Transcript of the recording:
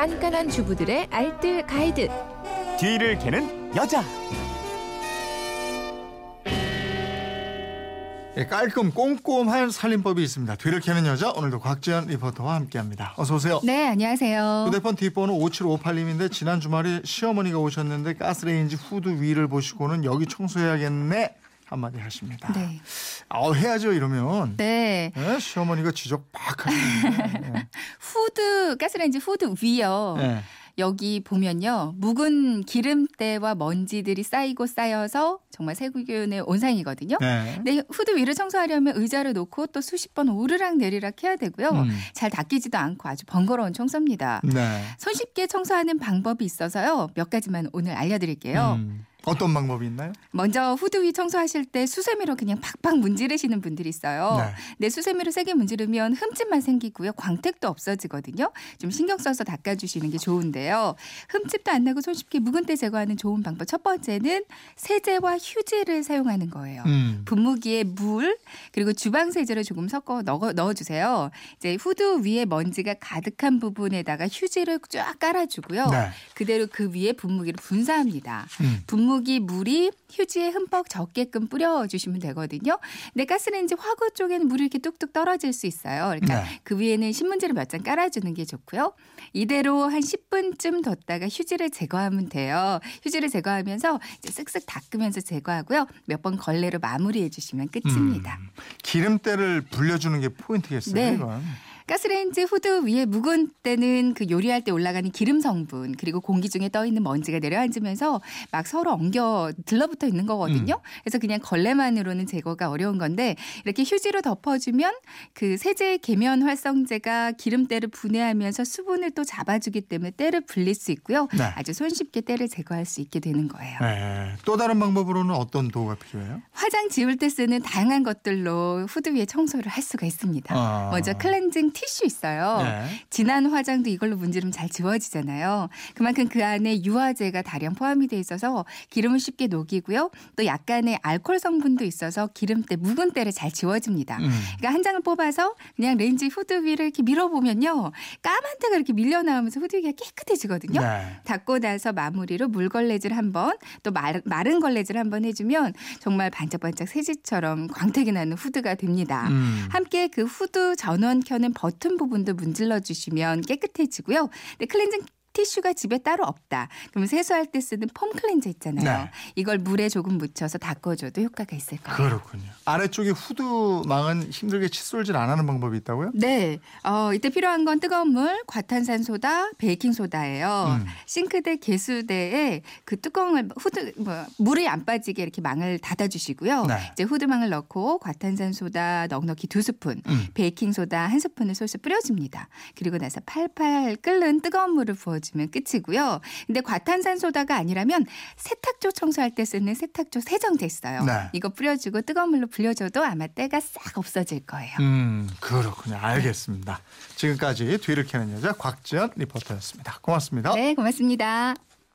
깐깐한 주부들의 알뜰 가이드. 뒤를 캐는 여자. 예, 깔끔 꼼꼼한 살림법이 있습니다. 뒤를 캐는 여자 오늘도 곽지연 리포터와 함께합니다. 어서 오세요. 네, 안녕하세요. 휴대폰 뒷번호 5758님인데 지난 주말에 시어머니가 오셨는데 가스레인지 후드 위를 보시고는 여기 청소해야겠네 한마디 하십니다. 네. 아 해야죠 이러면. 네. 네, 시어머니가 지적 팍 하시는데. 네. 후드, 가스레인지 후드 위요. 네. 여기 보면요. 묵은 기름때와 먼지들이 쌓이고 쌓여서 정말 세균의 온상이거든요. 네. 근데 후드 위를 청소하려면 의자를 놓고 또 수십 번 오르락 내리락 해야 되고요. 음. 잘 닦이지도 않고 아주 번거로운 청소입니다. 네. 손쉽게 청소하는 방법이 있어서요. 몇 가지만 오늘 알려드릴게요. 음, 어떤 방법이 있나요? 먼저 후드 위 청소하실 때 수세미로 그냥 팍팍 문지르시는 분들이 있어요. 네. 네, 수세미로 세게 문지르면 흠집만 생기고요. 광택도 없어지거든요. 좀 신경 써서 닦아주시는 게 좋은데요. 흠집도 안 나고 손쉽게 묵은 때 제거하는 좋은 방법 첫 번째는 세제와 휴지를 사용하는 거예요. 음. 분무기에 물 그리고 주방 세제를 조금 섞어 넣어, 넣어주세요. 이제 후드 위에 먼지가 가득한 부분에다가 휴지를 쫙 깔아주고요. 네. 그대로 그 위에 분무기를 분사합니다. 음. 분무 기 물이 휴지에 흠뻑 적게끔 뿌려주시면 되거든요. 근데 가스레인지 화구 쪽에는 물이 이렇게 뚝뚝 떨어질 수 있어요. 그러니까 네. 그 위에는 신문지를 몇 장 깔아주는 게 좋고요. 이대로 한 10분쯤 뒀다가 휴지를 제거하면 돼요. 휴지를 제거하면서 쓱쓱 닦으면서 제거하고요. 몇 번 걸레로 마무리해 주시면 끝입니다. 음. 기름때를 불려주는 게 포인트겠어요. 네. 이건. 가스레인지 후드 위에 묵은 때는 그 요리할 때 올라가는 기름 성분 그리고 공기 중에 떠 있는 먼지가 내려앉으면서 막 서로 엉겨 들러붙어 있는 거거든요. 음. 그래서 그냥 걸레만으로는 제거가 어려운 건데 이렇게 휴지로 덮어주면 그 세제 계면 활성제가 기름때를 분해하면서 수분을 또 잡아주기 때문에 때를 불릴 수 있고요. 네. 아주 손쉽게 때를 제거할 수 있게 되는 거예요. 네. 또 다른 방법으로는 어떤 도구가 필요해요? 화장 지울 때 쓰는 다양한 것들로 후드 위에 청소를 할 수가 있습니다. 아. 먼저 클렌징 티슈 있어요. 네. 진한 화장도 이걸로 문지르면 잘 지워지잖아요. 그만큼 그 안에 유화제가 다량 포함이 돼 있어서 기름을 쉽게 녹이고요. 또 약간의 알코올 성분도 있어서 기름때 묵은 때를 잘 지워집니다. 음. 그러니까 한 장을 뽑아서 그냥 레인지 후드 위를 이렇게 밀어보면요. 까만 때가 이렇게 밀려 나오면서 후드 위가 깨끗해지거든요. 네. 닦고 나서 마무리로 물걸레질 한 번, 또 마른, 마른 걸레질 한번 해주면 정말 반짝반짝 새것처럼 광택이 나는 후드가 됩니다. 음. 함께 그 후드 전원 켜는 버튼 부분도 문질러 주시면 깨끗해지고요. 근데 클렌징 티슈가 집에 따로 없다. 그러면 세수할 때 쓰는 폼 클렌저 있잖아요. 네. 이걸 물에 조금 묻혀서 닦아줘도 효과가 있을 거예요. 그렇군요. 아래쪽에 후드망은 힘들게 칫솔질 안 하는 방법이 있다고요? 네. 어, 이때 필요한 건 뜨거운 물, 과탄산소다, 베이킹소다예요. 음. 싱크대 개수대에 그 뚜껑을 후드 뭐 물이 안 빠지게 이렇게 망을 닫아주시고요. 네. 이제 후드망을 넣고 과탄산소다 넉넉히 두 스푼, 음. 베이킹소다 한 스푼을 솔솔 뿌려줍니다. 그리고 나서 팔팔 끓는 뜨거운 물을 부어주 면 끝이고요. 근데 과탄산소다가 아니라면 세탁조 청소할 때 쓰는 세탁조 세정제 있어요. 네. 이거 뿌려주고 뜨거운 물로 불려줘도 아마 때가 싹 없어질 거예요. 음, 그렇군요. 알겠습니다. 지금까지 뒤를 캐는 여자 곽지연 리포터였습니다. 고맙습니다. 네, 고맙습니다.